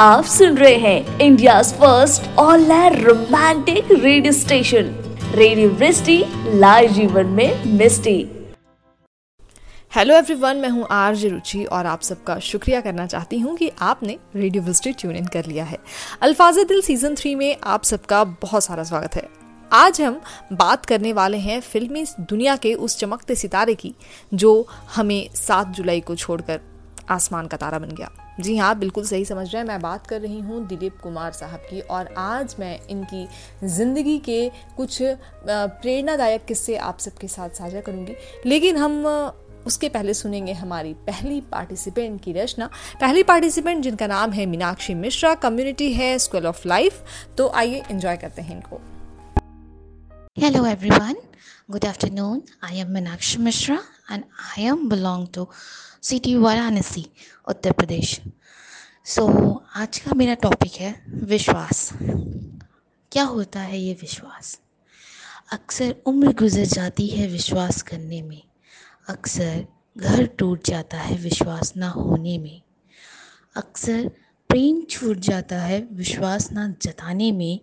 आप सुन रहे हैं India first all romantic radio station radio Vrishti live जीवन में मिस्टी हेलो एवरीवन मैं हूँ आरजे रुचि और आप सबका शुक्रिया करना चाहती हूँ कि आपने रेडियो विजिटी ट्यून इन कर लिया है। अल्फाज दिल सीज़न थ्री में आप सबका बहुत सारा स्वागत है। आज हम बात करने वाले हैं फिल्मी दुनिया के उस चमकते सितारे की, जो हमें सात जुलाई को छोड़कर आसमान का तारा बन गया। जी हाँ बिल्कुल सही समझ रहे हैं। मैं बात कर रही हूँ दिलीप कुमार साहब की और आज मैं इनकी ज़िंदगी के कुछ प्रेरणादायक किस्से आप सबके साथ साझा करूँगी। लेकिन हम उसके पहले सुनेंगे हमारी पहली पार्टिसिपेंट की रचना। पहली पार्टिसिपेंट जिनका नाम है मीनाक्षी मिश्रा, कम्युनिटी है स्कूल ऑफ़ लाइफ। तो आइए एंजॉय करते हैं इनको। Hello everyone. Good afternoon I am Meenakshi Mishra and I am belong to city Varanasi Uttar Pradesh. So so, आज का मेरा टॉपिक है विश्वास। क्या होता है ये विश्वास? अक्सर उम्र गुजर जाती है विश्वास करने में। अक्सर घर टूट जाता है विश्वास ना होने में। अक्सर प्रेम छूट जाता है विश्वास ना जताने में।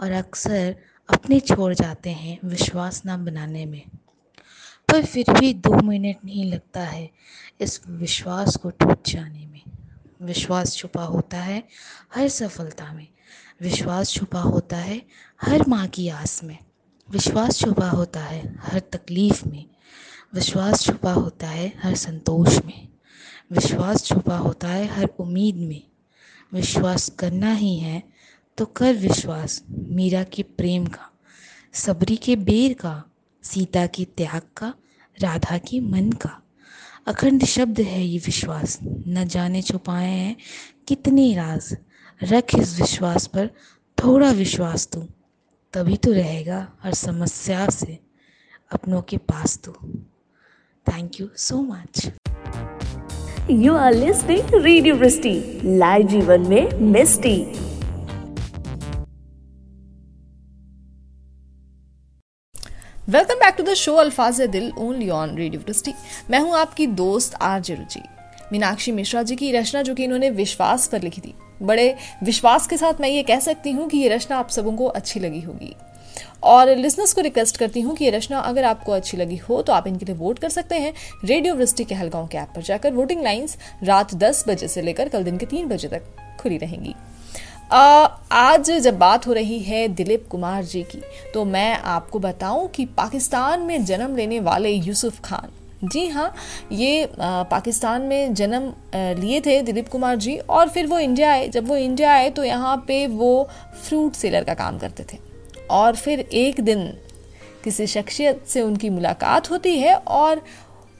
और अक्सर अपने छोड़ जाते हैं विश्वास ना बनाने में। पर फिर भी दो मिनट नहीं लगता है इस विश्वास को टूट जाने में। विश्वास छुपा होता है हर सफलता में। विश्वास छुपा होता है हर माँ की आस में। विश्वास छुपा होता है हर तकलीफ़ में। विश्वास छुपा होता है हर संतोष में। विश्वास छुपा होता है हर उम्मीद में। विश्वास करना ही है तो कर विश्वास, मीरा के प्रेम का, सबरी के बेर का, सीता के त्याग का राधा के मन का अखंड शब्द है ये विश्वास। न जाने छुपाए हैं कितने राज। रख इस विश्वास पर थोड़ा विश्वास तू। तभी तो रहेगा हर समस्या से अपनों के पास तू। Thank you so much you are listening radio live जीवन में Misty. Welcome back to the show Alfaaz Dil only on radio दृष्टि मैं हूँ आपकी दोस्त आरजे रुचि। मीनाक्षी मिश्रा जी की रचना, जो कि इन्होंने विश्वास पर लिखी थी। बड़े विश्वास के साथ मैं ये कह सकती हूँ कि ये रचना आप सबों को अच्छी लगी होगी। और लिसनर्स को रिक्वेस्ट करती हूँ कि ये रचना अगर आपको अच्छी लगी हो तो आप इनके लिए वोट कर सकते हैं रेडियो वृष्टि के हलगांव के ऐप पर जाकर। वोटिंग लाइंस रात 10 बजे से लेकर कल दिन के तीन बजे तक खुली रहेंगी। आज जब बात हो रही है दिलीप कुमार जी की तो मैं आपको बताऊँ कि पाकिस्तान में जन्म लेने वाले यूसुफ खान। जी हाँ ये पाकिस्तान में जन्म लिए थे दिलीप कुमार जी, और फिर वो इंडिया आए। जब वो इंडिया आए तो यहाँ पे वो फ्रूट सेलर का काम करते थे। और फिर एक दिन किसी शख्सियत से उनकी मुलाकात होती है, और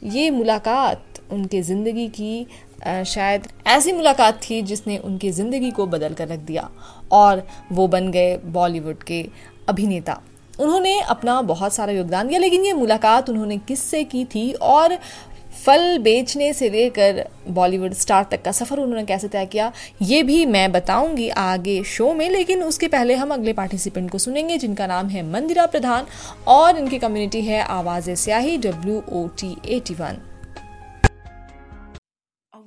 ये मुलाकात उनके ज़िंदगी की शायद ऐसी मुलाकात थी जिसने उनकी ज़िंदगी को बदल कर रख दिया और वो बन गए बॉलीवुड के अभिनेता। उन्होंने अपना बहुत सारा योगदान दिया, लेकिन ये मुलाकात उन्होंने किससे की थी और फल बेचने से लेकर बॉलीवुड स्टार तक का सफ़र उन्होंने कैसे तय किया, ये भी मैं बताऊँगी आगे शो में, लेकिन उसके पहले हम अगले पार्टिसिपेंट को सुनेंगे, जिनका नाम है मंदिरा प्रधान और इनकी कम्युनिटी है Awaaz Syahi W O T A T one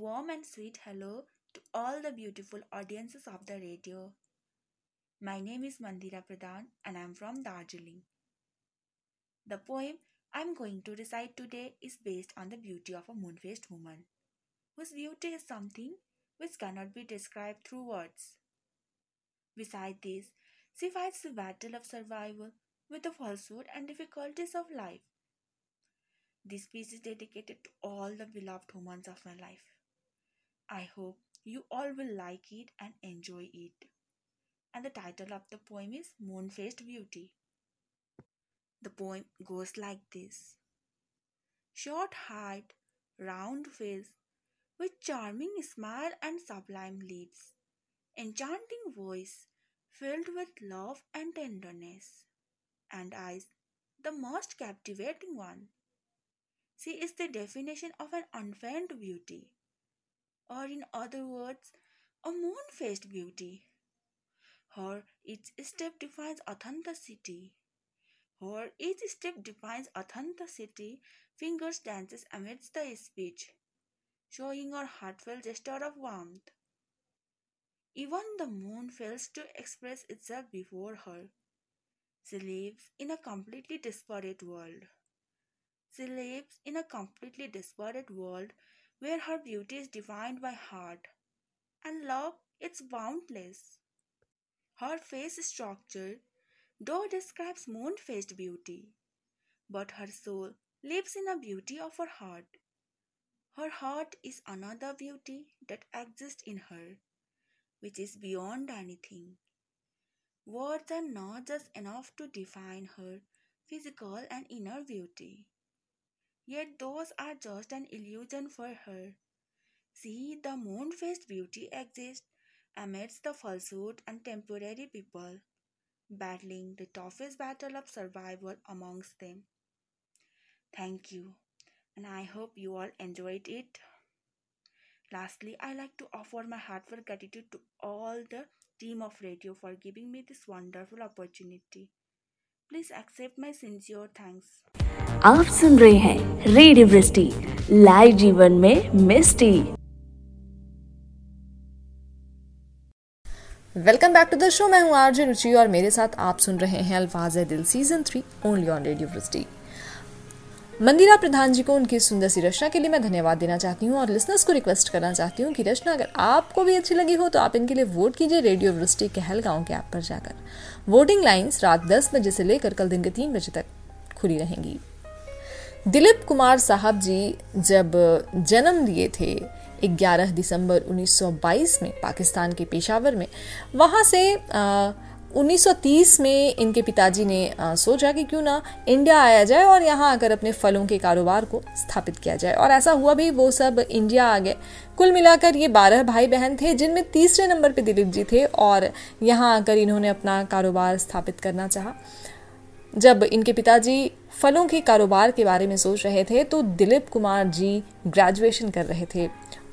warm and sweet hello to all the beautiful audiences of the radio. My name is Mandira Pradhan and I am from Darjeeling. The poem I am going to recite today is based on the beauty of a moon-faced woman, whose beauty is something which cannot be described through words. Besides this, she fights the battle of survival with the falsehood and difficulties of life. This piece is dedicated to all the beloved women of my life. I hope you all will like it and enjoy it. And the title of the poem is Moon Faced Beauty. The poem goes like this Short height, round face, with charming smile and sublime lips, enchanting voice filled with love and tenderness, and eyes the most captivating one. She is the definition of an unfeigned beauty or in other words, a moon faced beauty. Her each step defines authenticity. Her each step defines authenticity, fingers dances amidst the speech, showing her heartfelt gesture of warmth. Even the moon fails to express itself before her. She lives in a completely disparate world. She lives in a completely disparate world where her beauty is defined by heart and love is boundless. Her face structure, though describes moon faced beauty, but her soul lives in the beauty of her heart. Her heart is another beauty that exists in her, which is beyond anything. Words are not just enough to define her physical and inner beauty. Yet those are just an illusion for her. See, the moon faced beauty exists amidst the falsehood and temporary people, battling the toughest battle of survival amongst them. Thank you, and I hope you all enjoyed it. Lastly, I like to offer my heartfelt gratitude to all the team of radio for giving me this wonderful opportunity. Please accept my sincere thanks. आप सुन रहे हैं radio Vrishti, live जीवन में Misty. Welcome back to the show मैं हूँ RJ रुचि और मेरे साथ आप सुन रहे हैं Alfaaz Dil season three only on radio Vrishti. Mandira Pradhan जी को उनकी सुंदर सी रचना के लिए मैं धन्यवाद देना चाहती हूँ और लिसनर्स को रिक्वेस्ट करना चाहती हूँ कि रचना अगर आपको भी अच्छी लगी हो तो आप इनके लिए वोट कीजिए रेडियो वृष्टि कहल गाँव के ऐप पर जाकर। वोटिंग लाइन्स रात दस बजे से लेकर कल दिन के तीन बजे तक खुली रहेंगी। दिलीप कुमार साहब जी जब जन्म लिए थे 11 दिसंबर 1922 में पाकिस्तान के पेशावर में वहाँ से आ, 1930 में इनके पिताजी ने सोचा कि क्यों ना इंडिया आया जाए और यहाँ आकर अपने फलों के कारोबार को स्थापित किया जाए। और ऐसा हुआ भी वो सब इंडिया आ गए। कुल मिलाकर ये बारह भाई बहन थे जिनमें तीसरे नंबर पे दिलीप जी थे और यहाँ आकर इन्होंने अपना कारोबार स्थापित करना चाहा। जब इनके पिताजी फलों के कारोबार के बारे में सोच रहे थे तो दिलीप कुमार जी ग्रेजुएशन कर रहे थे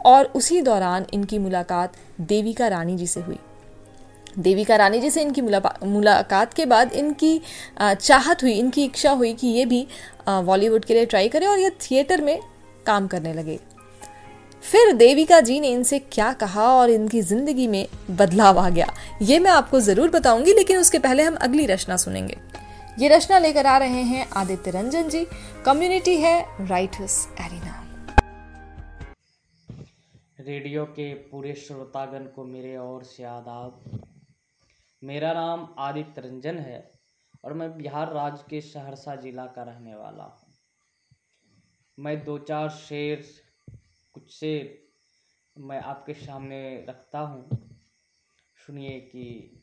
और उसी दौरान इनकी मुलाकात देविका रानी जी से हुई। देविका रानी जी से इनकी मुलाकात के बाद इनकी चाहत हुई, इनकी इच्छा हुई कि ये भी बॉलीवुड के लिए ट्राई करें और ये थिएटर में काम करने लगे। फिर देविका जी ने इनसे क्या कहा और इनकी ज़िंदगी में बदलाव आ गया, ये मैं आपको ज़रूर बताऊँगी, लेकिन उसके पहले हम अगली रचना सुनेंगे। ये रचना लेकर आ रहे हैं आदित्य रंजन जी। कम्युनिटी है राइटर्स एरिना रेडियो के पूरे श्रोतागण को मेरे ओर से आदाब। मेरा नाम आदित्य रंजन है और मैं बिहार राज्य के सहरसा ज़िला का रहने वाला हूँ। मैं दो चार शेर, कुछ शेर मैं आपके सामने रखता हूँ। सुनिए कि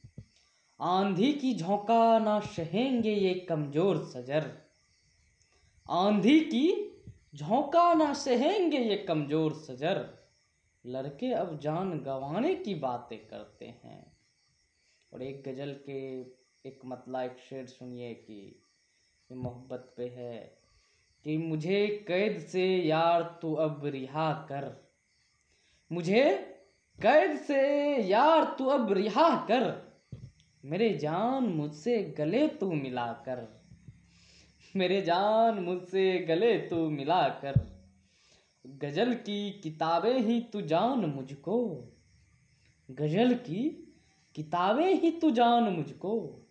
आंधी की झोंका ना सहेंगे ये कमज़ोर सजर। आंधी की झोंका ना सहेंगे ये कमज़ोर सजर। लड़के अब जान गंवाने की बातें करते हैं। और एक गज़ल के एक मतला, एक शेर सुनिए कि ये मोहब्बत पे है कि मुझे कैद से यार तू अब रिहा कर। मुझे कैद से यार तू अब रिहा कर। मेरे जान मुझसे गले तू मिला कर मेरे जान मुझसे गले तू मिला कर गज़ल की किताबें ही तू जान मुझको। गज़ल की किताबें ही तू जान मुझको।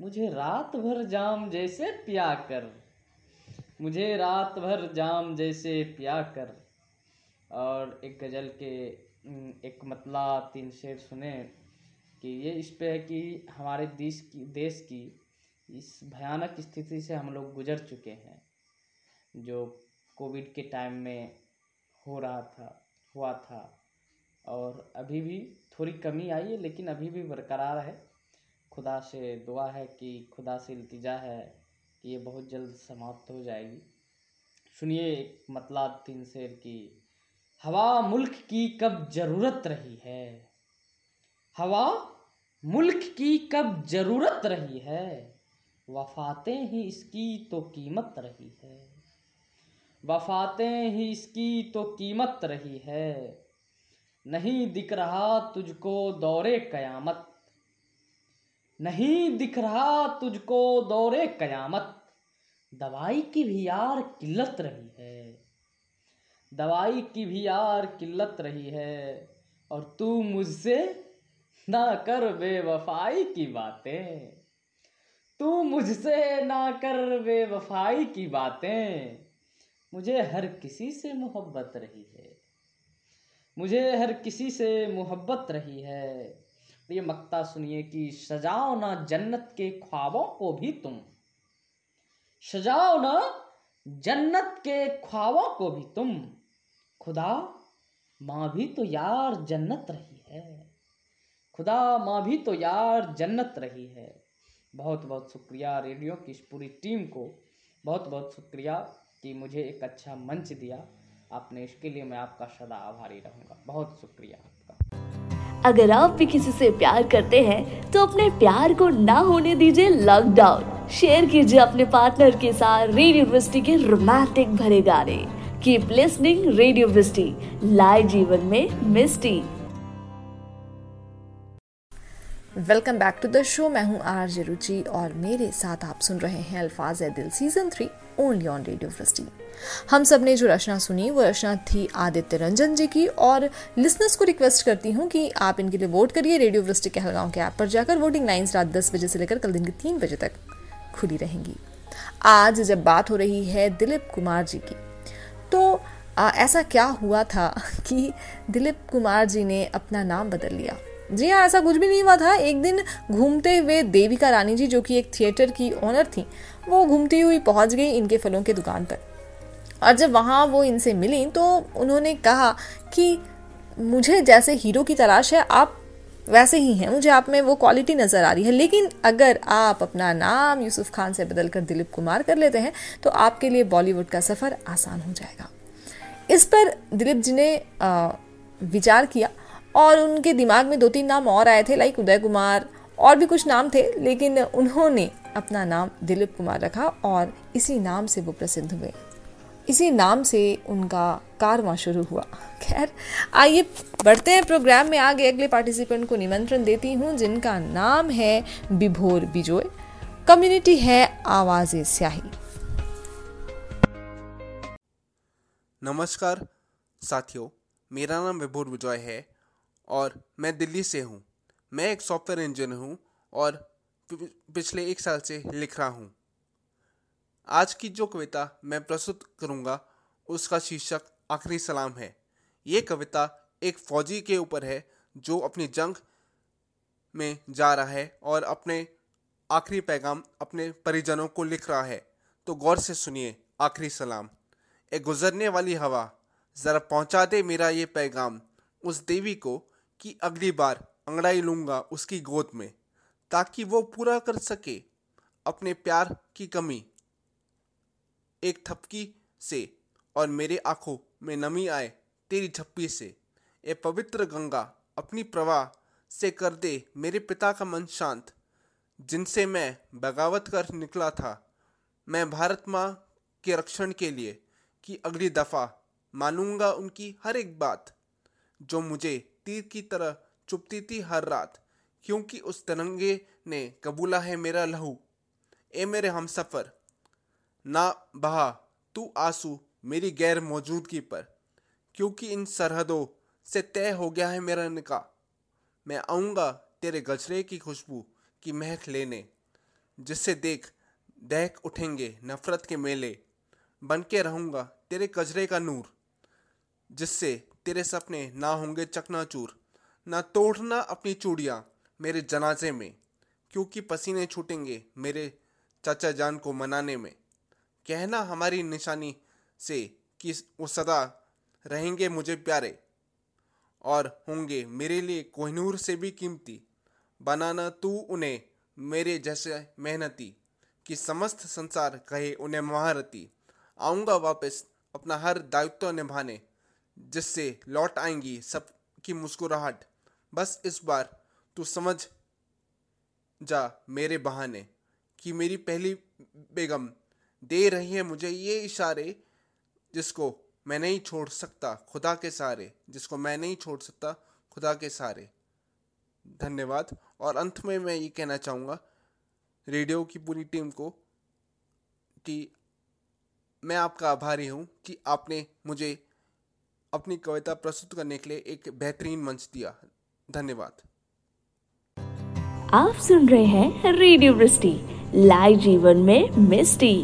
मुझे रात भर जाम जैसे पिया कर। मुझे रात भर जाम जैसे पिया कर। और एक गज़ल के, एक मतला तीन शेर सुने। कि ये इस पे है कि हमारे देश की देश की इस भयानक स्थिति से हम लोग गुजर चुके हैं, जो कोविड के टाइम में हो रहा था, हुआ था। और अभी भी थोड़ी कमी आई है, लेकिन अभी भी बरकरार है। खुदा से दुआ है कि खुदा से इल्तिजा है कि ये बहुत जल्द समाप्त हो जाएगी। सुनिए एक मतलब तीन शेर की, हवा मुल्क की कब ज़रूरत रही है? हवा मुल्क की कब ज़रूरत रही है? वफातें ही इसकी तो कीमत रही है। वफातें ही इसकी तो कीमत रही है। नहीं दिख रहा तुझको दौरे कयामत। नहीं दिख रहा तुझको दौरे कयामत। दवाई की भी यार किल्लत रही है। दवाई की भी यार किल्लत रही है। और तू मुझसे ना कर बेवफाई की बातें। तू मुझसे ना कर बेवफाई की बातें। मुझे हर किसी से मोहब्बत रही है। मुझे हर किसी से मोहब्बत रही है। ये मक्ता सुनिए कि सजाओ ना जन्नत के ख्वाबों को भी तुम। सजाओ ना जन्नत के ख्वाबों को भी तुम। खुदा, माँ भी तो यार जन्नत रही है। खुदा माँ भी तो यार जन्नत रही है। बहुत बहुत शुक्रिया रेडियो की इस पूरी टीम को। बहुत बहुत शुक्रिया कि मुझे एक अच्छा मंच दिया। आपने इसके लिए मैं आपका सदा आभारी रहूँगा। बहुत शुक्रिया आपका। अगर आप भी किसी से प्यार करते हैं तो अपने प्यार को ना होने दीजिए लॉकडाउन शेयर कीजिए अपने पार्टनर के साथ रेडियो वृष्टि के रोमांटिक भरे गाने। Keep listening radio Vrishti live जीवन में misty welcome back to the show मैं हूँ आर रुचि और मेरे साथ आप सुन रहे हैं Alfaaz e Dil season three only on radio Vrishti हम सबने जो रचना सुनी वो रचना थी आदित्य रंजन जी की और लिसनर्स को रिक्वेस्ट करती हूँ कि आप इनके लिए वोट करिए रेडियो वृष्टि कहलगांव के ऐप पर जाकर वोटिंग लाइन्स रात दस बजे से लेकर कल दिन के तीन बजे तक खुली रहेंगी। आज जब बात हो रही है दिलीप कुमार जी की तो आ, ऐसा क्या हुआ था कि दिलीप कुमार जी ने अपना नाम बदल लिया? जी हाँ ऐसा कुछ भी नहीं हुआ था। एक दिन घूमते हुए देविका रानी जी जो कि एक थिएटर की ओनर थी, वो घूमती हुई पहुँच गई इनके फलों की दुकान पर। और जब वहाँ वो इनसे मिली तो उन्होंने कहा कि, मुझे जैसे हीरो की तलाश है, आप वैसे ही हैं। मुझे आप में वो क्वालिटी नज़र आ रही है। लेकिन अगर आप अपना नाम यूसुफ खान से बदल कर दिलीप कुमार कर लेते हैं तो आपके लिए बॉलीवुड का सफ़र आसान हो जाएगा। इस पर दिलीप जी ने विचार किया। और उनके दिमाग में दो तीन नाम और आए थे लाइक उदय कुमार, और भी कुछ नाम थे, लेकिन उन्होंने अपना नाम दिलीप कुमार रखा और इसी नाम से वो प्रसिद्ध हुए। इसी नाम से उनका कारवां शुरू हुआ। खैर, आइए बढ़ते हैं प्रोग्राम में। आगे अगले पार्टिसिपेंट को निमंत्रण देती हूँ, जिनका नाम है बिभोर बिजोय। कम्युनिटी है आवाज़ स्याही। नमस्कार, साथियों, मेरा नाम विभोर विजय है। और मैं दिल्ली से हूँ। मैं एक सॉफ्टवेयर इंजीनियर हूँ और पिछले एक साल से लिख रहा हूँ। आज की जो कविता मैं प्रस्तुत करूँगा, उसका शीर्षक आखिरी सलाम है। ये कविता एक फौजी के ऊपर है, जो अपनी जंग में जा रहा है और अपने आखिरी पैगाम अपने परिजनों को लिख रहा है। तो गौर से सुनिए आखिरी सलाम। एक गुजरने वाली हवा, ज़रा पहुँचा दे मेरा ये पैगाम। उस देवी को कि अगली बार अंगड़ाई लूँगा उसकी गोद में, ताकि वो पूरा कर सके अपने प्यार की कमी। एक थपकी से और मेरे आँखों में नमी आए तेरी झप्पी से। ए पवित्र गंगा, अपनी प्रवाह से कर दे मेरे पिता का मन शांत, जिनसे मैं बगावत कर निकला था। मैं भारत माँ के रक्षण के लिए कि अगली दफ़ा मानूँगा उनकी हर एक बात, जो मुझे तीर की तरह चुपती थी हर रात, क्योंकि उस तिरंगे ने कबूला है मेरा लहू। ए मेरे हम सफ़र ना बहा तू आँसू मेरी गैर मौजूदगी पर, क्योंकि इन सरहदों से तय हो गया है मेरा निकाह। मैं आऊँगा तेरे गजरे की खुशबू की महक लेने, जिससे देख, दहक उठेंगे नफरत के मेले। बन के रहूँगा तेरे कजरे का नूर, जिससे तेरे सपने ना होंगे चकनाचूर, ना तोड़ना अपनी चूड़ियाँ मेरे जनाजे में, क्योंकि पसीने छूटेंगे मेरे चाचा जान को मनाने में। कहना हमारी निशानी से कि वो सदा रहेंगे मुझे प्यारे, और होंगे मेरे लिए कोहनूर से भी कीमती। बनाना तू उन्हें मेरे जैसे मेहनती, कि समस्त संसार कहे उन्हें महारती आऊँगा वापस अपना हर दायित्व निभाने जिससे लौट आएँगी सब की मुस्कुराहट। बस इस बार तू समझ जा मेरे बहाने कि मेरी पहली बेगम दे रही है मुझे ये इशारे जिसको मैं नहीं छोड़ सकता, खुदा के सारे जिसको मैं नहीं छोड़ सकता, खुदा के सारे धन्यवाद। और अंत में मैं ये कहना चाहूँगा, रेडियो की पूरी टीम को कि मैं आपका आभारी हूँ कि आपने मुझे अपनी कविता प्रस्तुत करने के लिए एक बेहतरीन मंच दिया। धन्यवाद। आप सुन रहे हैं रेडियो वृष्टि लाइव जीवन में misty.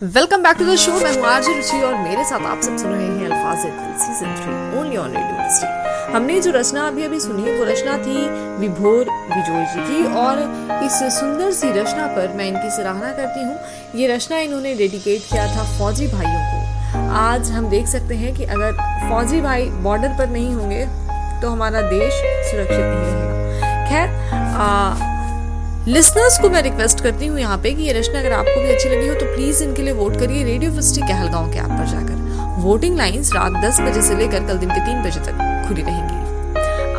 Welcome back to the show मैं हूँ आरजे रुचि और मेरे साथ आप सब सुन रहे हैं Alfaaz season three only on radio Vrishti हमने जो रचना अभी अभी सुनी वो रचना थी विभोर विजोय जी की और इस सुंदर सी रचना पर मैं इनकी सराहना करती हूँ। ये रचना इन्होंने डेडिकेट किया था फौजी भाइयों को। आज हम देख सकते हैं कि अगर फौजी भाई बॉर्डर पर नहीं होंगे तो हमारा देश सुरक्षित नहीं रहेगा। खैर लिसनर्स को मैं रिक्वेस्ट करती हूँ यहाँ पे कि ये रचना अगर आपको भी अच्छी लगी हो तो प्लीज़ इनके लिए वोट करिए रेडियो फिस्टी कहलगांव के ऐप पर जाकर। वोटिंग लाइंस रात 10 बजे से लेकर कल दिन के तीन बजे तक खुली रहेंगी।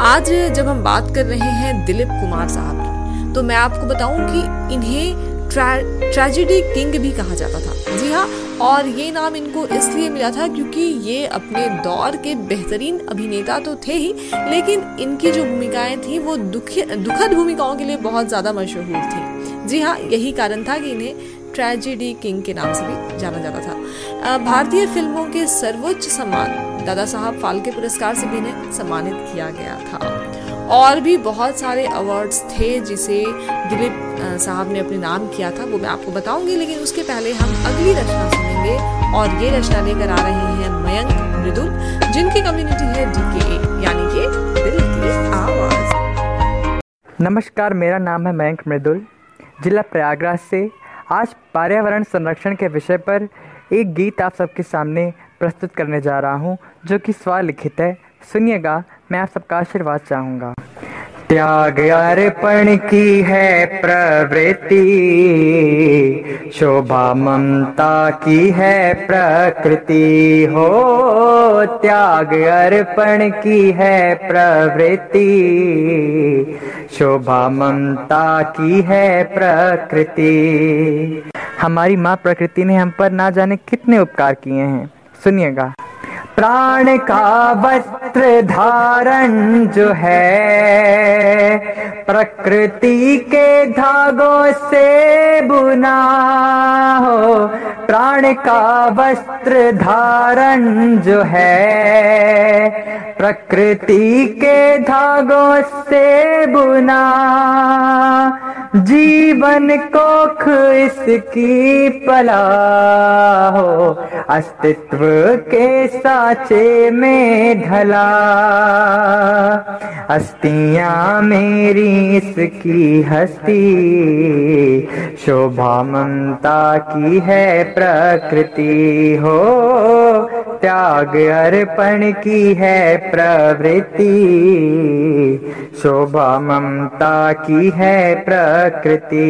आज जब हम बात कर रहे हैं दिलीप कुमार साहब की तो मैं आपको बताऊँ कि इन्हें ट्रेजिडी किंग भी कहा जाता था। जी हाँ और ये नाम इनको इसलिए मिला था क्योंकि ये अपने दौर के बेहतरीन अभिनेता तो थे ही, लेकिन इनकी जो भूमिकाएँ थी, वो दुखी दुखद भूमिकाओं के लिए बहुत ज़्यादा मशहूर थी। जी हाँ यही कारण था कि इन्हें ट्रेजिडी किंग के नाम से भी जाना जाता था। भारतीय फ़िल्मों के सर्वोच्च सम्मान दादा साहब फाल्के पुरस्कार से भी इन्हें सम्मानित किया गया था। और भी बहुत सारे अवार्ड्स थे जिसे दिलीप साहब ने अपने नाम किया था, वो मैं आपको बताऊँगी, लेकिन उसके पहले हम अगली रचना सुनेंगे और ये रचना लेकर आ रहे हैं मयंक मृदुल जिनकी कम्युनिटी है डीके यानी कि दिल की आवाज़। नमस्कार, मेरा नाम है मयंक मृदुल जिला प्रयागराज से आज पर्यावरण संरक्षण के विषय पर एक गीत आप सबके सामने प्रस्तुत करने जा रहा हूँ, जो कि स्वलिखित है। सुनिएगा, मैं आप सबका आशीर्वाद चाहूँगा। त्याग अर्पण की है प्रवृत्ति। शोभा ममता की है प्रकृति। हो त्याग अर्पण की है प्रवृत्ति। शोभा ममता की है प्रकृति। हमारी माँ प्रकृति ने हम पर ना जाने कितने उपकार किए हैं। सुनिएगा। प्राण का वस्त्र धारण जो है, प्रकृति के धागों से बुना हो, प्राण का वस्त्र धारण जो है, प्रकृति के धागों से बुना, जीवन कोख इसकी पला हो, अस्तित्व के साचे में ढला। अस्तियाँ मेरी इसकी हस्ती। शोभा ममता की है प्रकृति। हो, त्याग अर्पण की है प्रवृत्ति। शोभा ममता की है प्रकृति।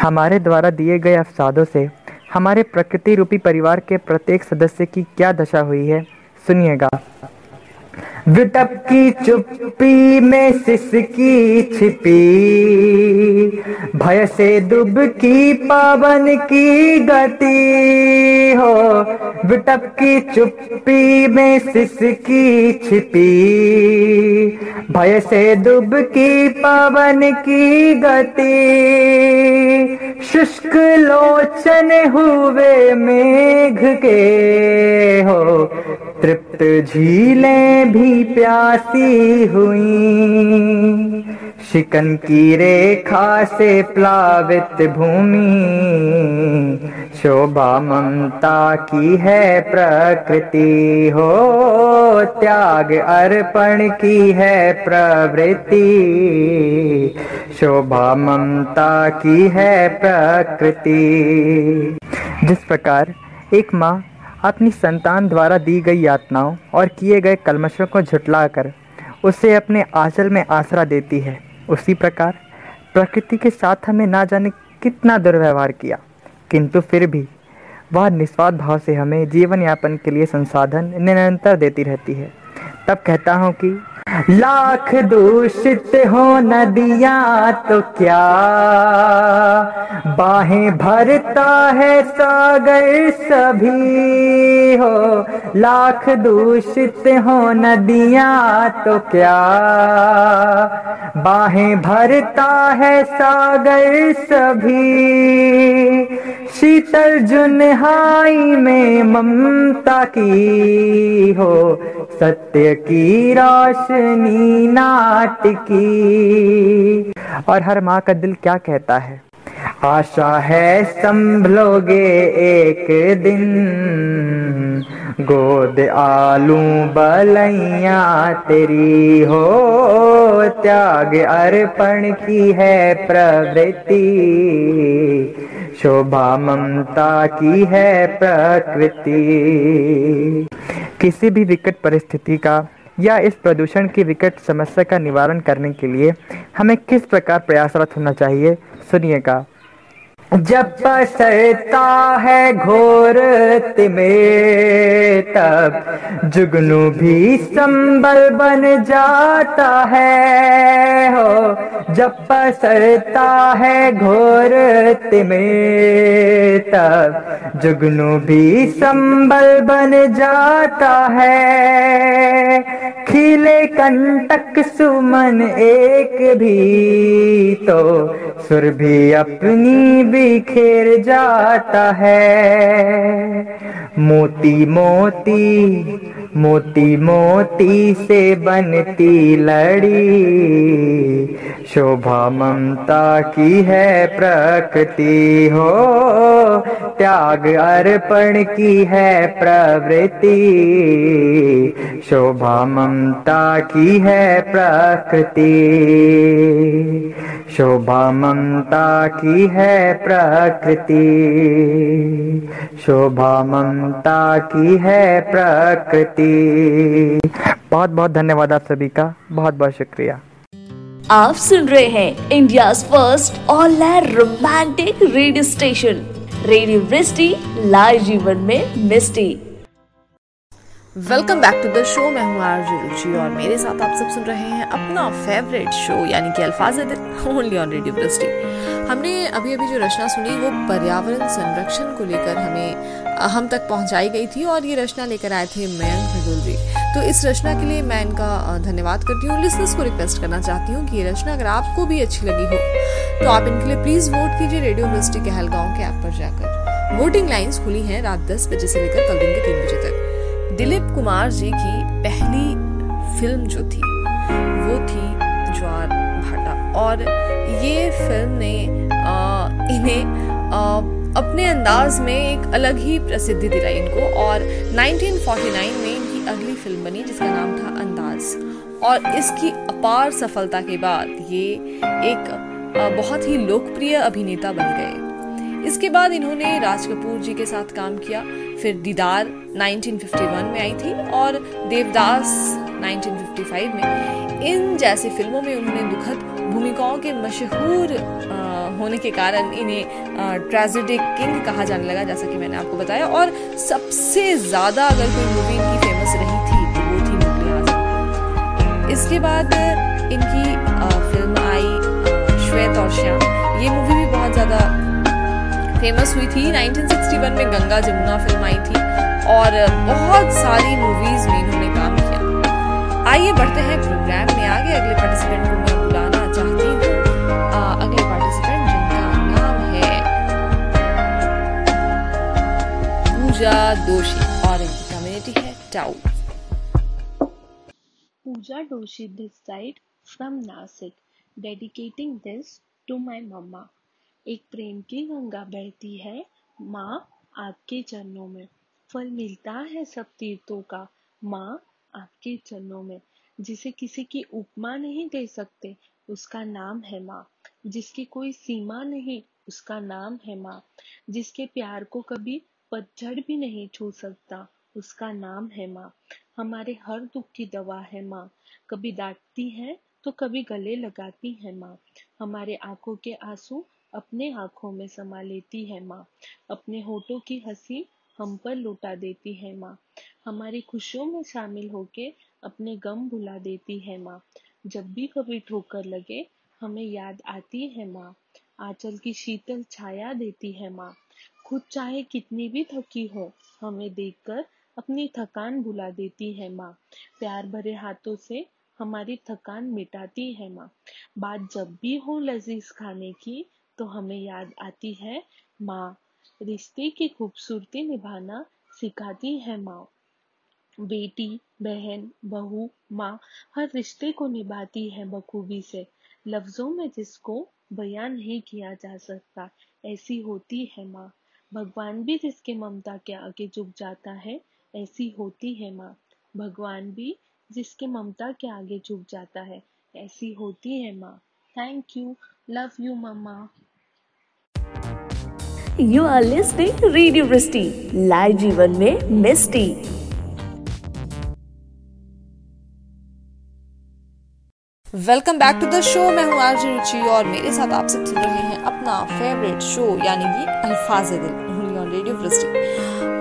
हमारे द्वारा दिए गए अवसादों से हमारे प्रकृति रूपी परिवार के प्रत्येक सदस्य की क्या दशा हुई है सुनिएगा। विटप की चुप्पी में सिसकी छिपी। भय से दुब की पावन की गति हो। विटप की चुप्पी में सिसकी छिपी। भय से दुब की पावन की गति। शुष्क लोचन हुए मेघ के हो। तृप्त झीलें भी प्यासी हुई। शिकन की रेखा से प्लावित भूमि। शोभा ममता की है प्रकृति। हो, त्याग अर्पण की है प्रवृत्ति। शोभा ममता की है प्रकृति। जिस प्रकार एक माँ अपनी संतान द्वारा दी गई यातनाओं और किए गए कलमशों को झुटलाकर उसे अपने आंचल में आसरा देती है। उसी प्रकार प्रकृति के साथ हमें ना जाने कितना दुर्व्यवहार किया, किंतु फिर भी वह निस्वार्थ भाव से हमें जीवन यापन के लिए संसाधन निरंतर देती रहती है। तब कहता हूँ कि लाख दूषित हो नदिया तो क्या? बाहें भरता है सागर सभी हो। लाख दूषित हो नदिया तो क्या? बाहें भरता है सागर सभी शीतल जुनहाई में ममता की हो, सत्य की रोशनी नाट की। और हर माँ का दिल क्या कहता है? आशा है संभलोगे एक दिन। गोद आलू बलैया तेरी हो, त्याग अर्पण की है प्रवृत्ति। शोभा ममता की है प्रकृति। किसी भी विकट परिस्थिति का या इस प्रदूषण की विकट समस्या का निवारण करने के लिए हमें किस प्रकार प्रयासरत होना चाहिए, सुनिएगा। जब पसरता है घोर में तब जुगनू भी संबल बन जाता है। हो, जब पसरता है घोर में तब जुगनू भी संबल बन जाता है। खिले कंटक सुमन एक भी तो सुर भी अपनी बिखेर जाता है। मोती मोती मोती मोती से बनती लड़ी। शोभा ममता की है प्रकृति हो। त्याग अर्पण की है प्रवृत्ति। शोभा ममता की है प्रकृति। शोभा ममता की है प्रकृति। शोभा ममता की है प्रकृति। बहुत बहुत धन्यवाद आप सभी का। बहुत बहुत शुक्रिया। आप सुन रहे हैं India first all romantic radio station, radio misty live जीवन में misty. Welcome back to the show मैं हूँ आरजे रुचि और मेरे साथ आप सब सुन रहे हैं अपना फेवरेट शो यानी कि अल्फाज ओनली ऑन रेडियो ब्रस्टी हमने अभी अभी जो रचना सुनी, वो पर्यावरण संरक्षण को लेकर हमें हम तक पहुंचाई गई थी और ये रचना लेकर आए थे मयंक मृदुल जी। तो इस रचना के लिए मैं इनका धन्यवाद करती हूँ। लिसनर्स को रिक्वेस्ट करना चाहती हूँ कि ये रचना अगर आपको भी अच्छी लगी हो तो आप इनके लिए प्लीज़ वोट कीजिए रेडियो ब्रस्टी के हलगांव के ऐप पर जाकर। वोटिंग लाइन्स खुली हैं रात दस बजे से लेकर कल दिन के तीन बजे तक। दिलीप कुमार जी की पहली फ़िल्म जो थी वो थी ज्वार भाटा। और ये फ़िल्म ने आ, इन्हें आ, अपने अंदाज में एक अलग ही प्रसिद्धि दिलाई इनको। और 1949 में इनकी अगली फ़िल्म बनी जिसका नाम था अंदाज। और इसकी अपार सफलता के बाद ये एक बहुत ही लोकप्रिय अभिनेता बन गए। इसके बाद इन्होंने राज कपूर जी के साथ काम किया। फिर दीदार 1951 में आई थी और देवदास 1955 में। इन जैसी फ़िल्मों में उन्होंने दुखद भूमिकाओं के मशहूर होने के कारण इन्हें ट्रेजिडिक किंग कहा जाने लगा, जैसा कि मैंने आपको बताया। और सबसे ज़्यादा अगर कोई मूवी इनकी फ़ेमस रही थी तो वो थी इसके बाद इनकी फ़िल्म आई श्वेत और श्याम। ये मूवी भी बहुत ज़्यादा फ़ेमस हुई थी। 1961 में गंगा जमुना फ़िल्म आई थी और बहुत सारी मूवीज़ में इन्होंने काम किया। आइए बढ़ते हैं प्रोग्राम में। आगे अगले पार्टिसिपेंट को मैं बुलाना चाहती हूँ। अगले पार्टिसिपेंट जिनका नाम है पूजा दोषी। और इनकी कम्युनिटी है tau Puja Doshi this side from Nashik dedicating this to my mama एक प्रेम की गंगा बहती है, माँ आपके चरणों में। फल मिलता है सब तीर्थों का, माँ आपके चरणों में। जिसे किसी की उपमा नहीं दे सकते, उसका नाम है माँ। जिसकी कोई सीमा नहीं, उसका नाम है माँ। जिसके प्यार को कभी पतझड़ भी नहीं छू सकता, उसका नाम है माँ। हमारे हर दुख की दवा है माँ। कभी डांटती है तो कभी गले लगाती है माँ। हमारे आँखों के आँसू अपने आँखों में समा लेती है माँ। अपने होठों की हँसी हम पर लुटा देती है माँ। हमारी खुशियों में शामिल होके अपने गम भुला देती है माँ। जब भी कभी ठोकर लगे, हमें याद आती है माँ। आंचल की शीतल छाया देती है माँ। खुद चाहे कितनी भी थकी हो, हमें देखकर अपनी थकान भुला देती है माँ। प्यार भरे हाथों से हमारी थकान मिटाती है माँ। बात जब भी हो लजीज खाने की तो हमें याद आती है, माँ रिश्ते की खूबसूरती निभाना सिखाती है माँ। बेटी, बहन, बहू, माँ हर रिश्ते को निभाती है बखूबी से। लफ्जों में जिसको बयान नहीं किया जा सकता, ऐसी होती है माँ। भगवान भी जिसके ममता के आगे झुक जाता है, ऐसी होती है माँ। भगवान भी जिसके ममता के आगे झुक जाता है, ऐसी होती है माँ। Thank you love you mamma you are listening radio Vrishti live जीवन में misty welcome back to the show मैं हूँ आरजी रुचि और मेरे साथ आप सब सुन रहे हैं अपना फेवरेट शो यानी कि अल्फाज दिल ऑन रेडियो वृष्टि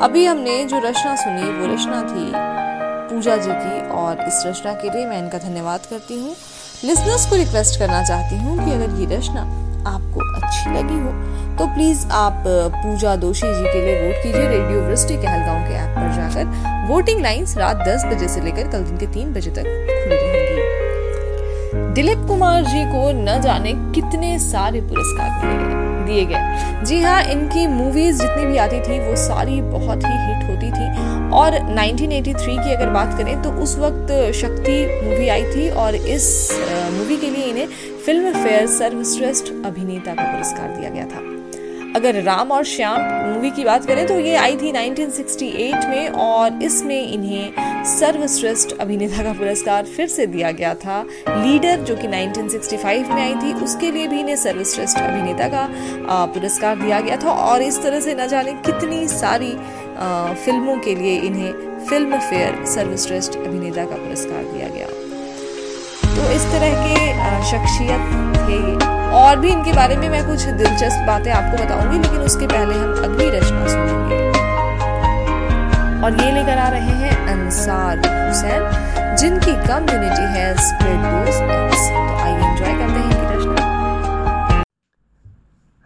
अभी हमने जो रचना सुनी, वो रचना थी पूजा जी की और इस रचना के लिए मैं इनका धन्यवाद करती हूँ। लिसनर्स को रिक्वेस्ट करना चाहती हूँ कि अगर ये रचना आपको अच्छी लगी हो तो प्लीज़ आप पूजा दोषी जी के लिए वोट कीजिए रेडियो वृष्टि कहलगांव के ऐप पर जाकर। वोटिंग लाइंस रात 10 बजे से लेकर कल दिन के 3 बजे तक खुली रहेंगी। दिलीप कुमार जी को न जाने कितने सारे पुरस्कार मिले। दिए गए। जी हाँ इनकी मूवीज़ जितनी भी आती थी, वो सारी बहुत ही हिट होती थी। और 1983 की अगर बात करें तो उस वक्त शक्ति मूवी आई थी और इस मूवी के लिए इन्हें फ़िल्म फेयर सर्वश्रेष्ठ अभिनेता का पुरस्कार दिया गया था। अगर राम और श्याम मूवी की बात करें तो ये आई थी 1968 में और इसमें इन्हें सर्वश्रेष्ठ अभिनेता का पुरस्कार फिर से दिया गया था। लीडर जो कि 1965 में आई थी, उसके लिए भी इन्हें सर्वश्रेष्ठ अभिनेता का पुरस्कार दिया गया था और इस तरह से न जाने कितनी सारी फ़िल्मों के लिए इन्हें फ़िल्म फेयर सर्वश्रेष्ठ अभिनेता का पुरस्कार दिया गया। तो इस तरह के शख्सियत थे और भी इनके बारे में मैं कुछ दिलचस्प बातें आपको बताऊँगी लेकिन उसके पहले हम अगली रचना सुनेंगे और ये लेकर आ रहे हैं अंसार हुसैन जिनकी कम्युनिटी है स्प्रेड तो आइए एंजॉय करते हैं इनकी रचना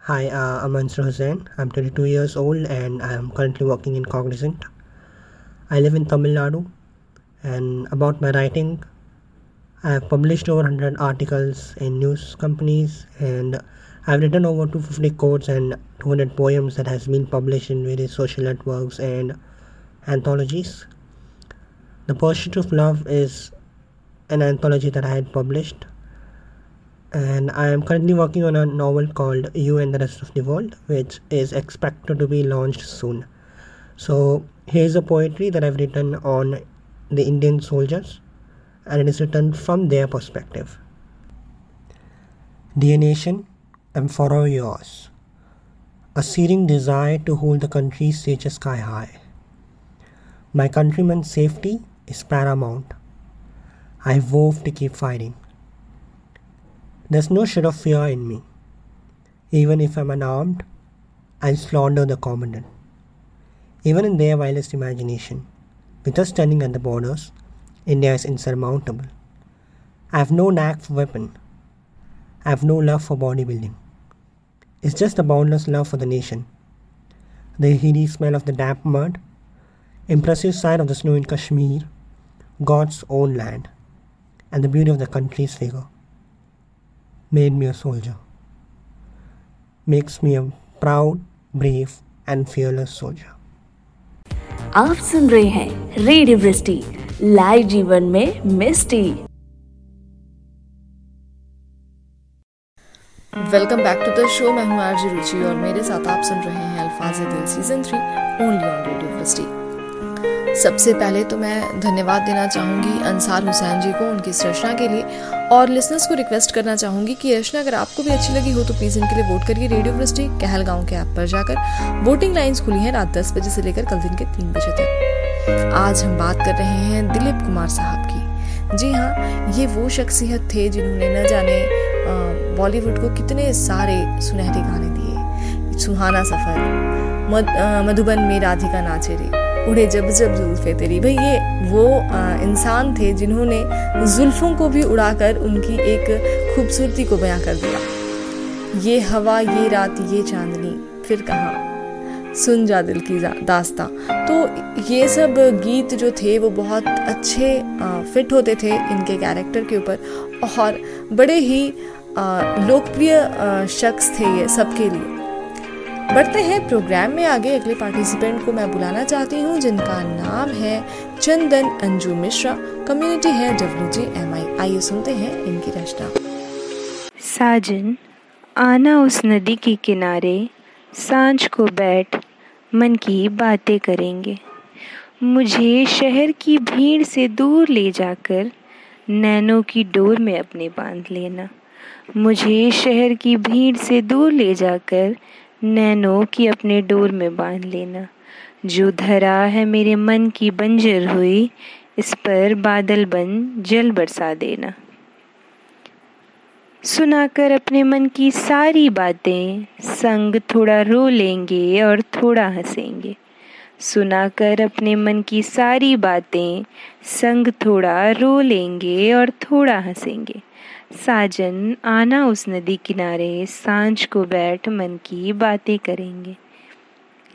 Hi, uh, I'm Ansar Hussain. I'm 22 years old and I'm currently working in Cognizant. I live in Tamil Nadu and about my writing, I have published over 100 articles in news companies and I've written over 250 quotes and 200 poems that has been published in various social networks and anthologies. The Pursuit of Love is an anthology that I had published and I am currently working on a novel called You and the Rest of the World which is expected to be launched soon. So here's a poetry that I've written on the Indian soldiers and it is written from their perspective. Dear nation, I'm forever yours. A searing desire to hold the country's stature sky high. My countrymen's safety is paramount. I vow to keep fighting. There's no shred of fear in me. Even if I'm unarmed, I'll slaughter the commandant. Even in their wildest imagination, with us standing at the borders, India is insurmountable. I have no knack for weapon. I have no love for bodybuilding. It's just a boundless love for the nation. The heady smell of the damp mud, impressive sight of the snow in Kashmir, God's own land, and the beauty of the country's figure made me a soldier. Makes me a proud, brave, and fearless soldier. आप सुन रहे हैं radio Vrishti live जीवन में misty. Welcome back to the show मैं हूँ RG रुचि और मेरे साथ आप सुन रहे हैं Alfaaz Dil season three only on radio Vrishti सबसे पहले तो मैं धन्यवाद देना चाहूँगी अंसार हुसैन जी को उनकी इस रचना के लिए और लिसनर्स को रिक्वेस्ट करना चाहूँगी कि रचना, अगर आपको भी अच्छी लगी हो तो प्लीज़ इनके लिए वोट करिए रेडियो वृष्टि कहलगांव के ऐप पर जाकर। वोटिंग लाइन्स खुली हैं रात दस बजे से लेकर कल दिन के तीन बजे तक। आज हम बात कर रहे हैं दिलीप कुमार साहब की। जी हाँ ये वो शख्सियत थे जिन्होंने न जाने बॉलीवुड को कितने सारे सुनहरे गाने दिए। सुहाना सफ़र मधुबन में राधिका नाचे रे उड़े जब जब जुल्फे तेरी। भाई, ये वो इंसान थे जिन्होंने जुल्फों को भी उड़ाकर उनकी एक खूबसूरती को बयां कर दिया। ये हवा, ये रात, ये चांदनी, फिर कहा? सुन जा दिल की दास्ता। तो ये सब गीत जो थे, वो बहुत अच्छे फिट होते थे इनके कैरेक्टर के ऊपर। और बड़े ही लोकप्रिय शख्स थे ये सबके लिए। बढ़ते हैं प्रोग्राम में आगे अगले पार्टिसिपेंट को मैं बुलाना चाहती हूँ, जिनका नाम है चंदन अंजू मिश्रा। कम्युनिटी है डब्ल्यू जी एम आई आइए सुनते हैं इनकी रचना। साजन, आना उस नदी के किनारे, साँझ को बैठ, मन की बातें करेंगे। मुझे शहर की भीड़ से दूर ले जाकर, नैनों की डोर में अपने बाँध लेना। मुझे शहर की भीड़ से दूर ले जाकर नैनों की अपने डोर में बाँध लेना। जो धरा है मेरे मन की बंजर हुई, इस पर बादल बन जल बरसा देना। सुनाकर अपने मन की सारी बातें, संग थोड़ा रो लेंगे और थोड़ा हंसेंगे। सुनाकर अपने मन की सारी बातें, संग थोड़ा रो लेंगे और थोड़ा हंसेंगे। साजन आना उस नदी किनारे, साँझ को बैठ मन की बातें करेंगे।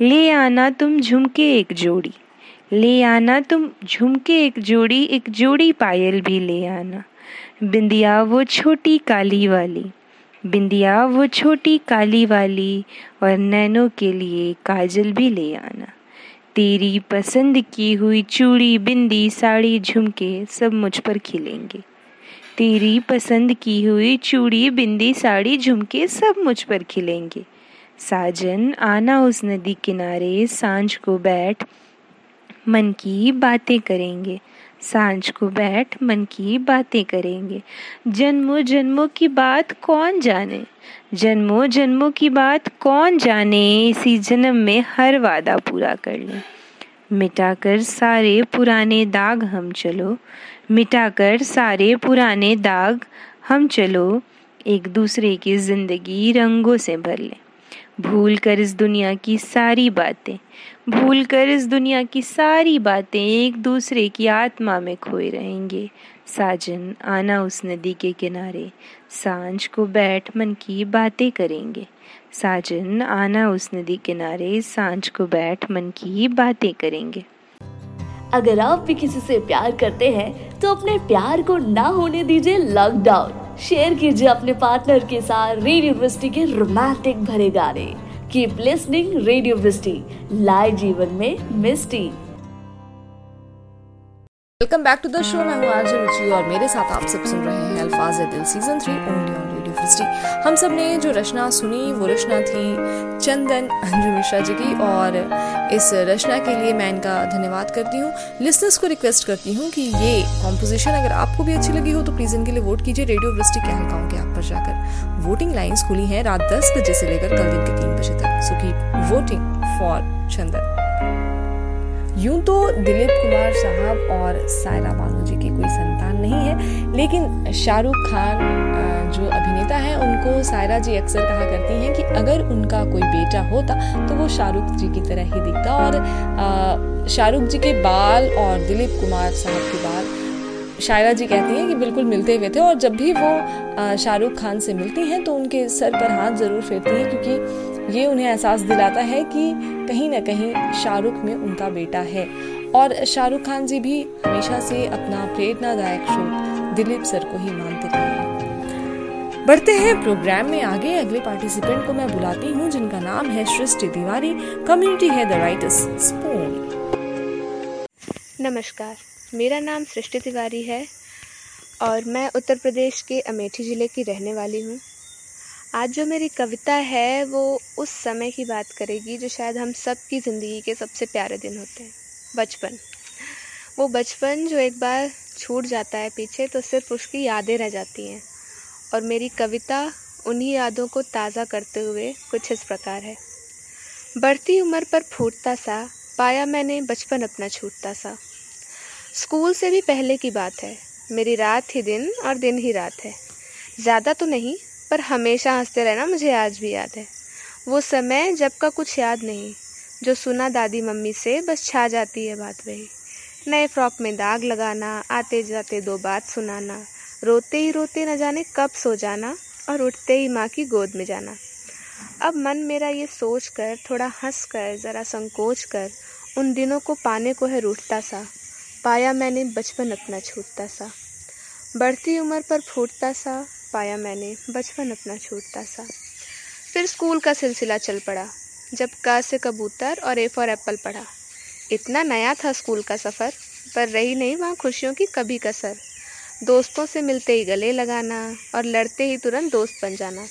ले आना तुम झुमके एक जोड़ी, ले आना तुम झुमके एक जोड़ी एक जोड़ी पायल भी ले आना। बिंदिया वो छोटी काली वाली, बिंदिया वो छोटी काली वाली, और नैनों के लिए काजल भी ले आना। तेरी पसंद की हुई चूड़ी, बिंदी, साड़ी, झुमके सब मुझ पर खिलेंगे। तेरी पसंद की हुई चूड़ी, बिंदी, साड़ी, झुमके सब मुझ पर खिलेंगे। साजन, आना उस नदी किनारे, साँझ को बैठ, मन की बातें करेंगे। साँझ को बैठ, मन की बातें करेंगे। जन्मों जन्मों की बात कौन जाने? जन्मों जन्मों की बात कौन जाने? इसी जन्म में हर वादा पूरा कर ले। मिटाकर सारे पुराने दाग हम चलो। मिटाकर सारे पुराने दाग हम चलो, एक दूसरे की ज़िंदगी रंगों से भर ले। भूल कर इस दुनिया की सारी बातें भूल कर इस दुनिया की सारी बातें एक दूसरे की आत्मा में खोए रहेंगे। साजन आना उस नदी के किनारे, साँझ को बैठ मन की बातें करेंगे। साजन आना उस नदी किनारे, साँझ को बैठ मन की बातें करेंगे। अगर आप भी किसी से प्यार करते हैं तो अपने प्यार को ना होने दीजिए लॉकडाउन शेयर कीजिए अपने पार्टनर के साथ रेडियो वृष्टि के रोमांटिक भरे गाने। कीप लिस्निंग रेडियो वृष्टि लाए जीवन में misty welcome back to the show मैं हूँ आरजे रुचि और मेरे साथ आप सब सुन रहे हैं Alfaaz Dil season three only on हम सबने जो रचना सुनी, वो रचना थी चंदन अंजू मिश्रा जी की और इस रचना के लिए मैं इनका धन्यवाद करती हूँ। लिसनर्स को रिक्वेस्ट करती हूँ कि ये कॉम्पोजिशन अगर आपको भी अच्छी लगी हो तो प्लीज़ इनके लिए वोट कीजिए रेडियो वृष्टि कहलगांव के ऐप पर जाकर। वोटिंग लाइन्स खुली हैं रात दस बजे से लेकर कल दिन के तीन बजे तक। So keep voting for Chandan यूँ तो दिलीप कुमार साहब और सायरा बानो जी की कोई संतान नहीं है। लेकिन शाहरुख खान जो अभिनेता हैं, उनको सायरा जी अक्सर कहा करती हैं कि अगर उनका कोई बेटा होता तो वो शाहरुख जी की तरह ही दिखता। और शाहरुख जी के बाल और दिलीप कुमार साहब के बाल शायरा जी कहती हैं कि बिल्कुल मिलते हुए थे। और जब भी वो शाहरुख खान से मिलती हैं तो उनके सर पर हाथ ज़रूर फेरती हैं, क्योंकि ये उन्हें एहसास दिलाता है कि कहीं ना कहीं शाहरुख में उनका बेटा है। और शाहरुख खान जी भी हमेशा से अपना प्रेरणादायक स्रोत दिलीप सर को ही मानते रहे बढ़ते हैं प्रोग्राम में। आगे अगले पार्टिसिपेंट को मैं बुलाती हूँ, जिनका नाम है सृष्टि तिवारी। कम्युनिटी है द राइटर्स स्पून। नमस्कार, मेरा नाम सृष्टि तिवारी है और मैं उत्तर प्रदेश के अमेठी ज़िले की रहने वाली हूँ। आज जो मेरी कविता है, वो उस समय की बात करेगी जो शायद हम सब की ज़िंदगी के सबसे प्यारे दिन होते हैं। बचपन। वो बचपन जो एक बार छूट जाता है पीछे तो सिर्फ़ उसकी यादें रह जाती हैं। और मेरी कविता उन्हीं यादों को ताज़ा करते हुए कुछ इस प्रकार है। बढ़ती उम्र पर फूटता सा, पाया मैंने बचपन अपना छूटता सा। स्कूल से भी पहले की बात है, मेरी रात ही दिन और दिन ही रात है। ज़्यादा तो नहीं, पर हमेशा हँसते रहना मुझे आज भी याद है। वो समय जब का कुछ याद नहीं जो सुना दादी मम्मी से, बस छा जाती है बात वही। नए फ्रॉक में दाग लगाना आते जाते दो बात सुनाना, रोते ही रोते न जाने कब सो जाना और उठते ही माँ की गोद में जाना। अब मन मेरा ये सोच कर, थोड़ा हंस कर, ज़रा संकोच कर, उन दिनों को पाने को है रूठता सा। पाया मैंने बचपन अपना छूटता सा। बढ़ती उम्र पर फूटता सा, पाया मैंने बचपन अपना छूटता सा। फिर स्कूल का सिलसिला चल पड़ा। जब क से कबूतर और ए फॉर एप्पल पढ़ा। इतना नया था स्कूल का सफ़र, पर रही नहीं वहाँ खुशियों की कभी कसर। दोस्तों से मिलते ही गले लगाना और लड़ते ही तुरंत दोस्त बन जाना।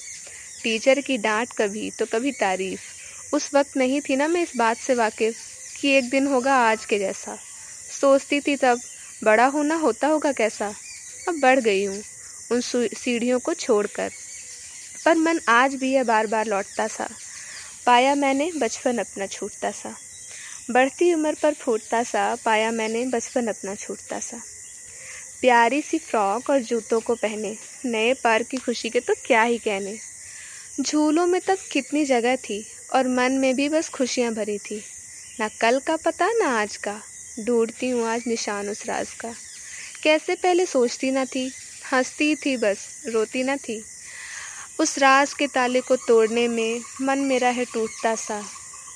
टीचर की डांट कभी तो कभी तारीफ़। उस वक्त नहीं थी ना मैं इस बात से वाकिफ कि एक दिन होगा आज के जैसा। सोचती थी तब, बड़ा होना होता होगा कैसा? अब बढ़ गई हूँ उन सीढ़ियों को छोड़कर। पर मन आज भी है बार बार लौटता सा पाया मैंने बचपन अपना छूटता सा। बढ़ती उम्र पर फूटता सा, पाया मैंने बचपन अपना छूटता सा। प्यारी सी फ्रॉक और जूतों को पहने, नए पार की खुशी के तो क्या ही कहने। झूलों में तब कितनी जगह थी और मन में भी बस खुशियाँ भरी थी। ना कल का पता, ना आज का। ढूंढती हूँ आज निशान उस राज का। कैसे पहले सोचती ना थी, हंसती थी बस, रोती ना थी। उस राज के ताले को तोड़ने में मन मेरा है टूटता सा।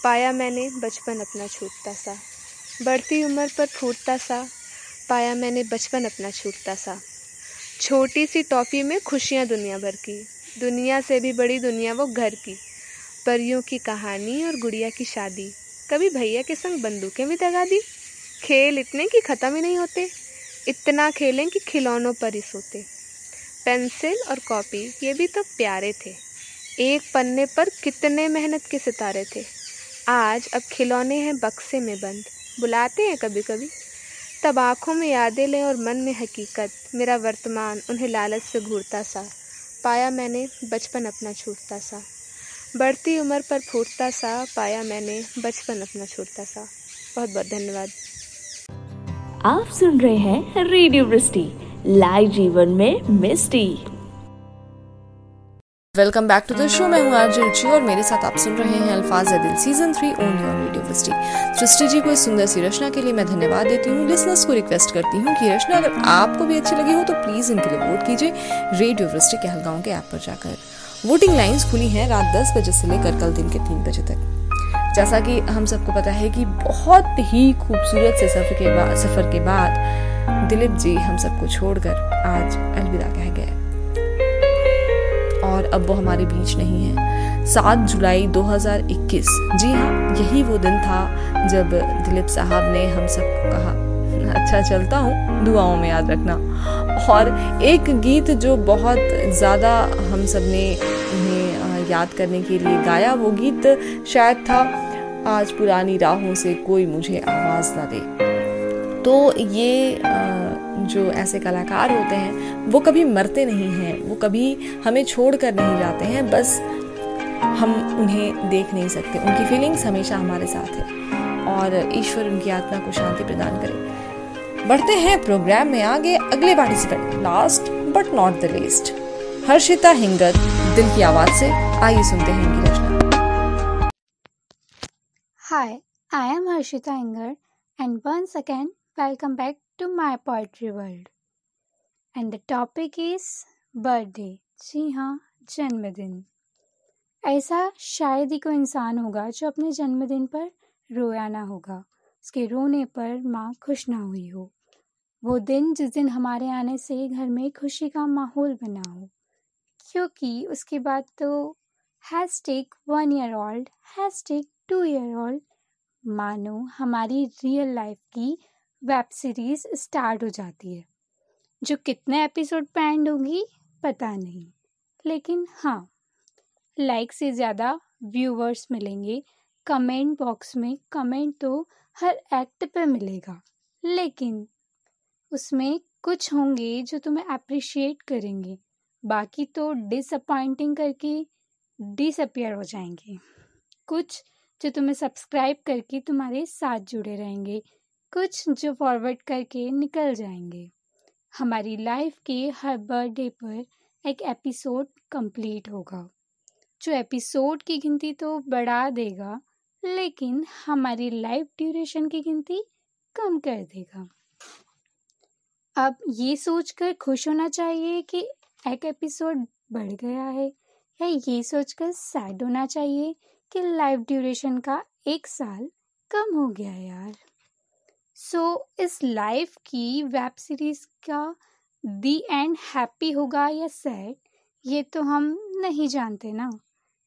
पाया मैंने बचपन अपना छूटता सा। बढ़ती उम्र पर फूटता सा। पाया मैंने बचपन अपना छूटता सा। छोटी सी टॉफ़ी में खुशियाँ दुनिया भर की। दुनिया से भी बड़ी दुनिया वो घर की। परियों की कहानी और गुड़िया की शादी। कभी भैया के संग बंदूकें भी दगा दी। खेल इतने कि ख़त्म ही नहीं होते। इतना खेलें कि खिलौनों पर ही सोते। पेंसिल और कॉपी, ये भी तो प्यारे थे। एक पन्ने पर कितने मेहनत के सितारे थे। आज अब खिलौने हैं बक्से में बंद। बुलाते हैं कभी कभी तब आँखों में यादें लें और मन में हकीकत। मेरा वर्तमान उन्हें लालच से घूरता सा। पाया मैंने बचपन अपना छूटता सा। बढ़ती उम्र पर फूटता सा। पाया मैंने बचपन अपना छूटता सा। बहुत बहुत धन्यवाद। आप सुन रहे हैं रेडियो लाइव जीवन में misty. Welcome back to the show मैं हूँ आरजे रुचि और मेरे साथ आप सुन रहे हैं Alfaaz Dil season three on your radio Vrishti Srishti ji को इस सुंदर सी रचना के लिए मैं धन्यवाद देती हूँ। लिसनर्स को रिक्वेस्ट करती हूँ कि रचना अगर आपको भी अच्छी लगी हो तो प्लीज़ इनके लिए वोट कीजिए रेडियो वृष्टि के हलगांव के ऐप पर जाकर। वोटिंग लाइन्स खुली हैं रात दस बजे से लेकर कल दिन के तीन बजे तक। जैसा कि हम सबको पता है कि बहुत ही खूबसूरत से सफ़र के बाद सफ़र के बाद दिलीप जी हम सबको छोड़कर आज अलविदा कह गए। और अब वो हमारे बीच नहीं है। सात जुलाई 2021 जी हाँ यही वो दिन था जब दिलीप साहब ने हम सबको कहा अच्छा चलता हूँ, दुआओं में याद रखना। और एक गीत जो बहुत ज़्यादा हम सबने उन्हें याद करने के लिए गाया, वो गीत शायद था, आज पुरानी राहों से कोई मुझे आवाज़ ना दे। तो ये जो ऐसे कलाकार होते हैं, वो कभी मरते नहीं हैं, वो कभी हमें छोड़ कर नहीं जाते हैं, बस हम उन्हें देख नहीं सकते, उनकी फीलिंग्स हमेशा हमारे साथ है, और ईश्वर उनकी आत्मा को शांति प्रदान करे। बढ़ते हैं प्रोग्राम में आगे, अगले participant last but not the least Harshita Hingat, Dil Ki Awaaz से, आइए सुनते हैं इनकी रचना। Hi I am Harshita Hingar and once again welcome back to my poetry world. And the topic is birthday. जी हाँ जन्मदिन ऐसा शायद ही कोई इंसान होगा जो अपने जन्मदिन पर रोया ना होगा उसके रोने पर माँ खुश ना हुई हो वो दिन जिस दिन हमारे आने से घर में खुशी का माहौल बना हो क्योंकि उसके बाद तो has take one year old has take two year old मानो हमारी रियल लाइफ की वेब सीरीज़ स्टार्ट हो जाती है। जो कितने एपिसोड पे एंड होगी, पता नहीं। लेकिन हाँ लाइक से ज़्यादा व्यूवर्स मिलेंगे। कमेंट बॉक्स में कमेंट तो हर एक्ट पे मिलेगा। लेकिन उसमें कुछ होंगे जो तुम्हें अप्रिशिएट करेंगे। बाकी तो डिसअपॉइंटिंग करके डिसअपियर हो जाएँगे। कुछ जो तुम्हें सब्सक्राइब करके तुम्हारे साथ जुड़े रहेंगे। कुछ जो फॉरवर्ड करके निकल जाएँगे। हमारी लाइफ के हर बर्थडे पर एक एपिसोड कंप्लीट होगा। जो एपिसोड की गिनती तो बढ़ा देगा, लेकिन हमारी लाइफ ड्यूरेशन की गिनती कम कर देगा। अब ये सोचकर खुश होना चाहिए कि एक एपिसोड बढ़ गया है, या ये सोचकर सैड होना चाहिए कि लाइफ ड्यूरेशन का एक साल कम हो गया यार। सो so, इस लाइफ की वेब सीरीज़ का दी एंड हैप्पी होगा या सैड ये तो हम नहीं जानते ना।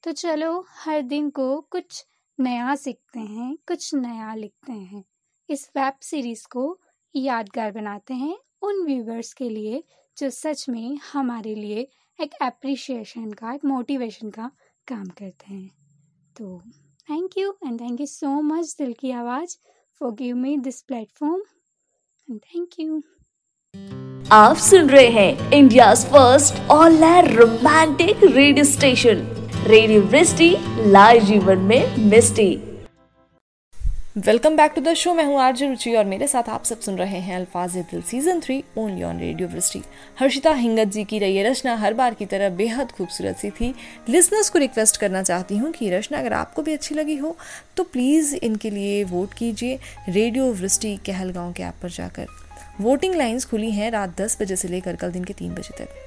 तो चलो हर दिन को कुछ नया सीखते हैं कुछ नया लिखते हैं। इस वेब सीरीज़ को यादगार बनाते हैं उन व्यूवर्स के लिए जो सच में हमारे लिए एक एप्रिशिएशन का एक मोटिवेशन का काम करते हैं। तो thank you and thank you so much Dil Ki Awaaz. For give me this platform thank you आप सुन रहे हैं India first all romantic radio station radio misty live जीवन में misty. Welcome back to the show मैं हूँ RJ रुचि और मेरे साथ आप सब सुन रहे हैं Alfaaz Dil season three only on radio Vrishti Harshita Hingat जी की रही रचना। हर बार की तरह बेहद खूबसूरत सी थी। लिसनर्स को रिक्वेस्ट करना चाहती हूँ कि रचना अगर आपको भी अच्छी लगी हो तो प्लीज़ इनके लिए वोट कीजिए रेडियो वृष्टि कहलगांव के ऐप पर जाकर। वोटिंग लाइन्स खुली हैं रात दस बजे से लेकर कल दिन के तीन बजे तक।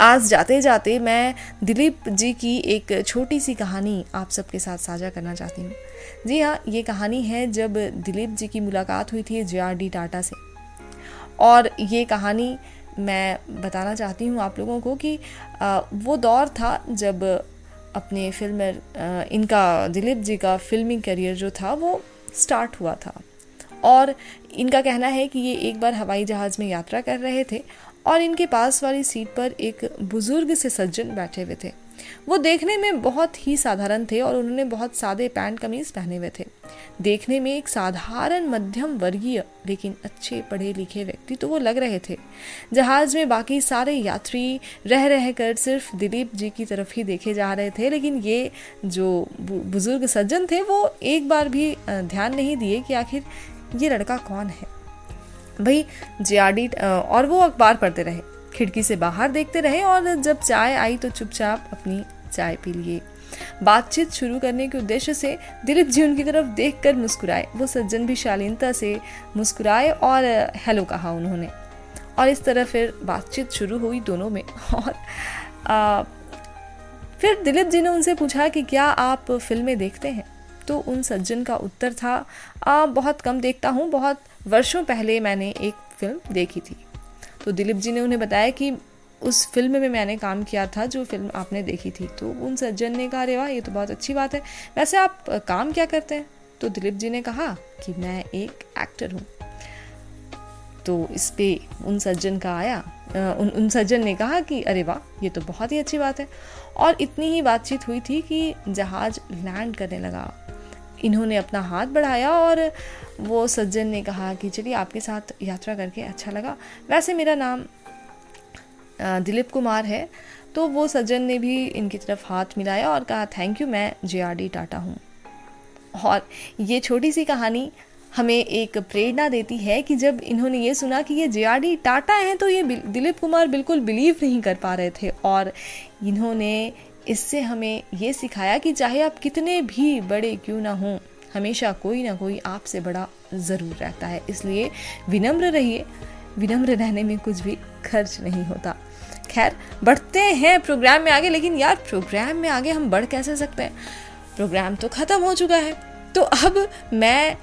आज जाते जाते मैं दिलीप जी की एक छोटी सी कहानी आप सबके साथ साझा करना चाहती हूँ। जी हाँ ये कहानी है जब दिलीप जी की मुलाकात हुई थी जे आर डी टाटा से। और ये कहानी मैं बताना चाहती हूँ आप लोगों को कि वो दौर था जब अपने फ़िल्म इनका, दिलीप जी का फिल्मी करियर जो था वो स्टार्ट हुआ था। और इनका कहना है कि ये एक बार हवाई जहाज़ में यात्रा कर रहे थे और इनके पास वाली सीट पर एक बुज़ुर्ग से सज्जन बैठे हुए थे। वो देखने में बहुत ही साधारण थे और उन्होंने बहुत सादे पैंट, कमीज पहने हुए थे। देखने में एक साधारण मध्यम वर्गीय, लेकिन अच्छे, पढ़े लिखे व्यक्ति तो वो लग रहे थे। जहाज़ में बाकी सारे यात्री रह रह कर सिर्फ़ दिलीप जी की तरफ़ ही देखे जा रहे थे, लेकिन ये जो बुज़ुर्ग सज्जन थे, वो एक बार भी ध्यान नहीं दिए कि आखिर ये लड़का कौन है। भाई जे और वो अखबार पढ़ते रहे। खिड़की से बाहर देखते रहे और जब चाय आई तो चुपचाप अपनी चाय पी लिए। बातचीत शुरू करने के उद्देश्य से दिलीप जी उनकी तरफ़ देखकर मुस्कुराए। वो सज्जन भी शालीनता से मुस्कुराए और हेलो कहा उन्होंने। और इस तरह फिर बातचीत शुरू हुई दोनों में। और आ, फिर दिलीप जी ने उनसे पूछा कि क्या आप फ़िल्में देखते हैं? तो उन सज्जन का उत्तर था आ, बहुत कम देखता हूँ। बहुत वर्षों पहले मैंने एक फ़िल्म देखी थी। तो दिलीप जी ने उन्हें बताया कि उस फ़िल्म में मैंने काम किया था, जो फ़िल्म आपने देखी थी। तो उन सज्जन ने कहा, अरे वाह, ये तो बहुत अच्छी बात है। वैसे आप काम क्या करते हैं? तो दिलीप जी ने कहा कि मैं एक एक्टर हूँ। तो इस पे उन सज्जन का आया। उन उन सज्जन ने कहा कि, अरे वाह, ये तो बहुत ही अच्छी बात है। और इतनी ही बातचीत हुई थी कि जहाज़ लैंड करने लगा। इन्होंने अपना हाथ बढ़ाया और वो सज्जन ने कहा कि चलिए आपके साथ यात्रा करके अच्छा लगा। वैसे मेरा नाम दिलीप कुमार है तो वो सज्जन ने भी इनकी तरफ़ हाथ मिलाया और कहा थैंक यू मैं जे आर डी टाटा हूँ। और ये छोटी सी कहानी हमें एक प्रेरणा देती है कि जब इन्होंने ये सुना कि ये जे आर डी टाटा हैं तो ये दिलीप कुमार बिल्कुल बिलीव नहीं कर पा रहे थे और इन्होंने इससे हमें ये सिखाया कि चाहे आप कितने भी बड़े क्यों ना हों, हमेशा कोई ना कोई आपसे बड़ा ज़रूर रहता है। इसलिए विनम्र रहिए, विनम्र रहने में कुछ भी खर्च नहीं होता। खैर, बढ़ते हैं प्रोग्राम में आगे, लेकिन यार प्रोग्राम में आगे हम बढ़ कैसे सकते हैं? प्रोग्राम तो ख़त्म हो चुका है। तो अब मैं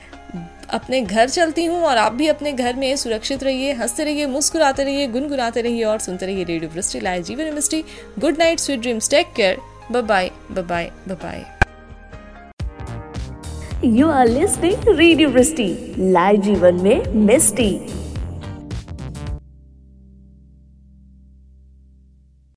अपने घर चलती हूँ और आप भी अपने घर में सुरक्षित रहिए, हँसते रहिए, मुस्कुराते रहिए, गुनगुनाते रहिए और सुनते रहिए रेडियो वृष्टि लाइव जीवन misty good night sweet dreams take care bye bye bye you are listening radio Vrishti live जीवन में मिस्टी